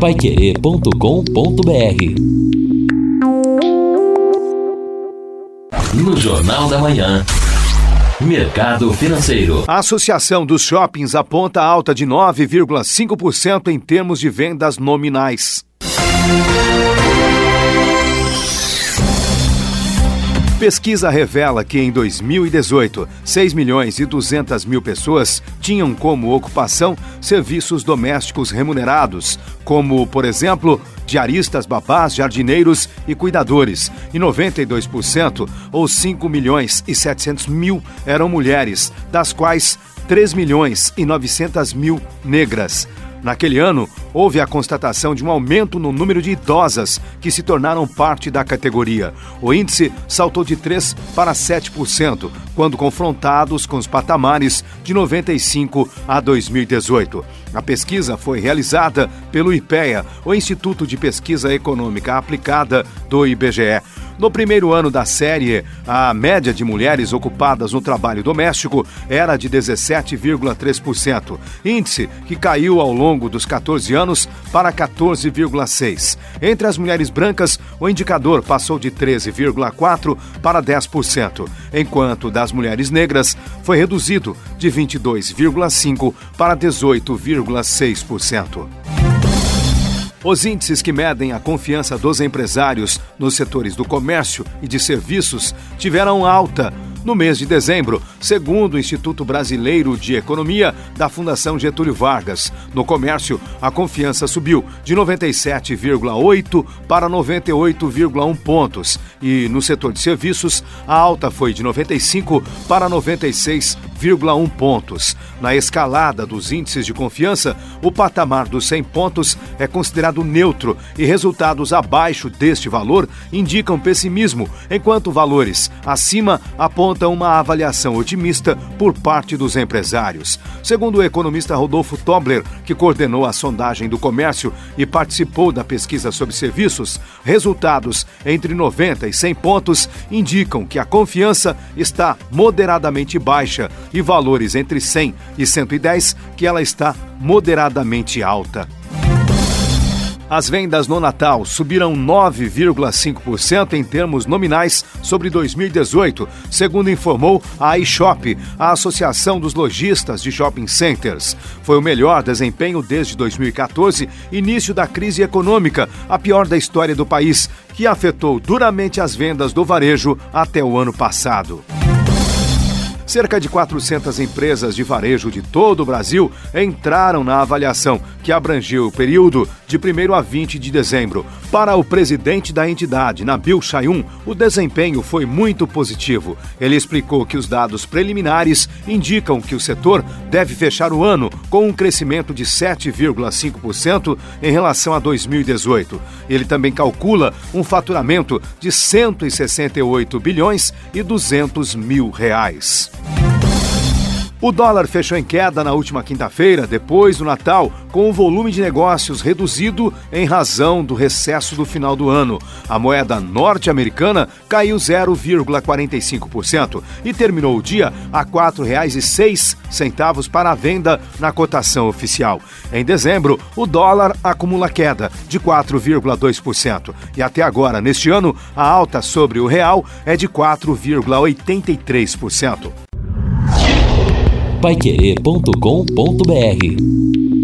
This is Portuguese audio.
paiquerê.com.br No Jornal da Manhã. Mercado Financeiro. A Associação dos Shoppings aponta alta de 9,5% em termos de vendas nominais. Pesquisa revela que em 2018, 6 milhões e 200 mil pessoas tinham como ocupação serviços domésticos remunerados, como, por exemplo, diaristas, babás, jardineiros e cuidadores, e 92%, ou 5 milhões e 700 mil, eram mulheres, das quais 3 milhões e 900 mil negras. Naquele ano, houve a constatação de um aumento no número de idosas que se tornaram parte da categoria. O índice saltou de 3% para 7%, quando confrontados com os patamares de 95 a 2018. A pesquisa foi realizada pelo IPEA, o Instituto de Pesquisa Econômica Aplicada do IBGE. No primeiro ano da série, a média de mulheres ocupadas no trabalho doméstico era de 17,3%, índice que caiu ao longo dos 14 anos para 14,6%. Entre as mulheres brancas, o indicador passou de 13,4% para 10%, enquanto das mulheres negras foi reduzido de 22,5% para 18,6%. Os índices que medem a confiança dos empresários nos setores do comércio e de serviços tiveram alta no mês de dezembro, segundo o Instituto Brasileiro de Economia da Fundação Getúlio Vargas. No comércio, a confiança subiu de 97,8 para 98,1 pontos e no setor de serviços, a alta foi de 95 para 96,1 pontos. Na escalada dos índices de confiança, o patamar dos 100 pontos é considerado neutro e resultados abaixo deste valor indicam pessimismo, enquanto valores acima apontam aponta uma avaliação otimista por parte dos empresários. Segundo o economista Rodolfo Tobler, que coordenou a sondagem do comércio e participou da pesquisa sobre serviços, resultados entre 90 e 100 pontos indicam que a confiança está moderadamente baixa e valores entre 100 e 110 que ela está moderadamente alta. As vendas no Natal subiram 9,5% em termos nominais sobre 2018, segundo informou a iShop, a Associação dos Lojistas de Shopping Centers. Foi o melhor desempenho desde 2014, início da crise econômica, a pior da história do país, que afetou duramente as vendas do varejo até o ano passado. Cerca de 400 empresas de varejo de todo o Brasil entraram na avaliação, que abrangeu o período de 1 a 20 de dezembro. Para o presidente da entidade, Nabil Chayun, o desempenho foi muito positivo. Ele explicou que os dados preliminares indicam que o setor deve fechar o ano com um crescimento de 7,5% em relação a 2018. Ele também calcula um faturamento de 168 bilhões e 200 mil reais. O dólar fechou em queda na última quinta-feira, depois do Natal, com o volume de negócios reduzido em razão do recesso do final do ano. A moeda norte-americana caiu 0,45% e terminou o dia a R$ 4,06 para a venda na cotação oficial. Em dezembro, o dólar acumula queda de 4,2% e até agora, neste ano, a alta sobre o real é de 4,83% paiquerê.com.br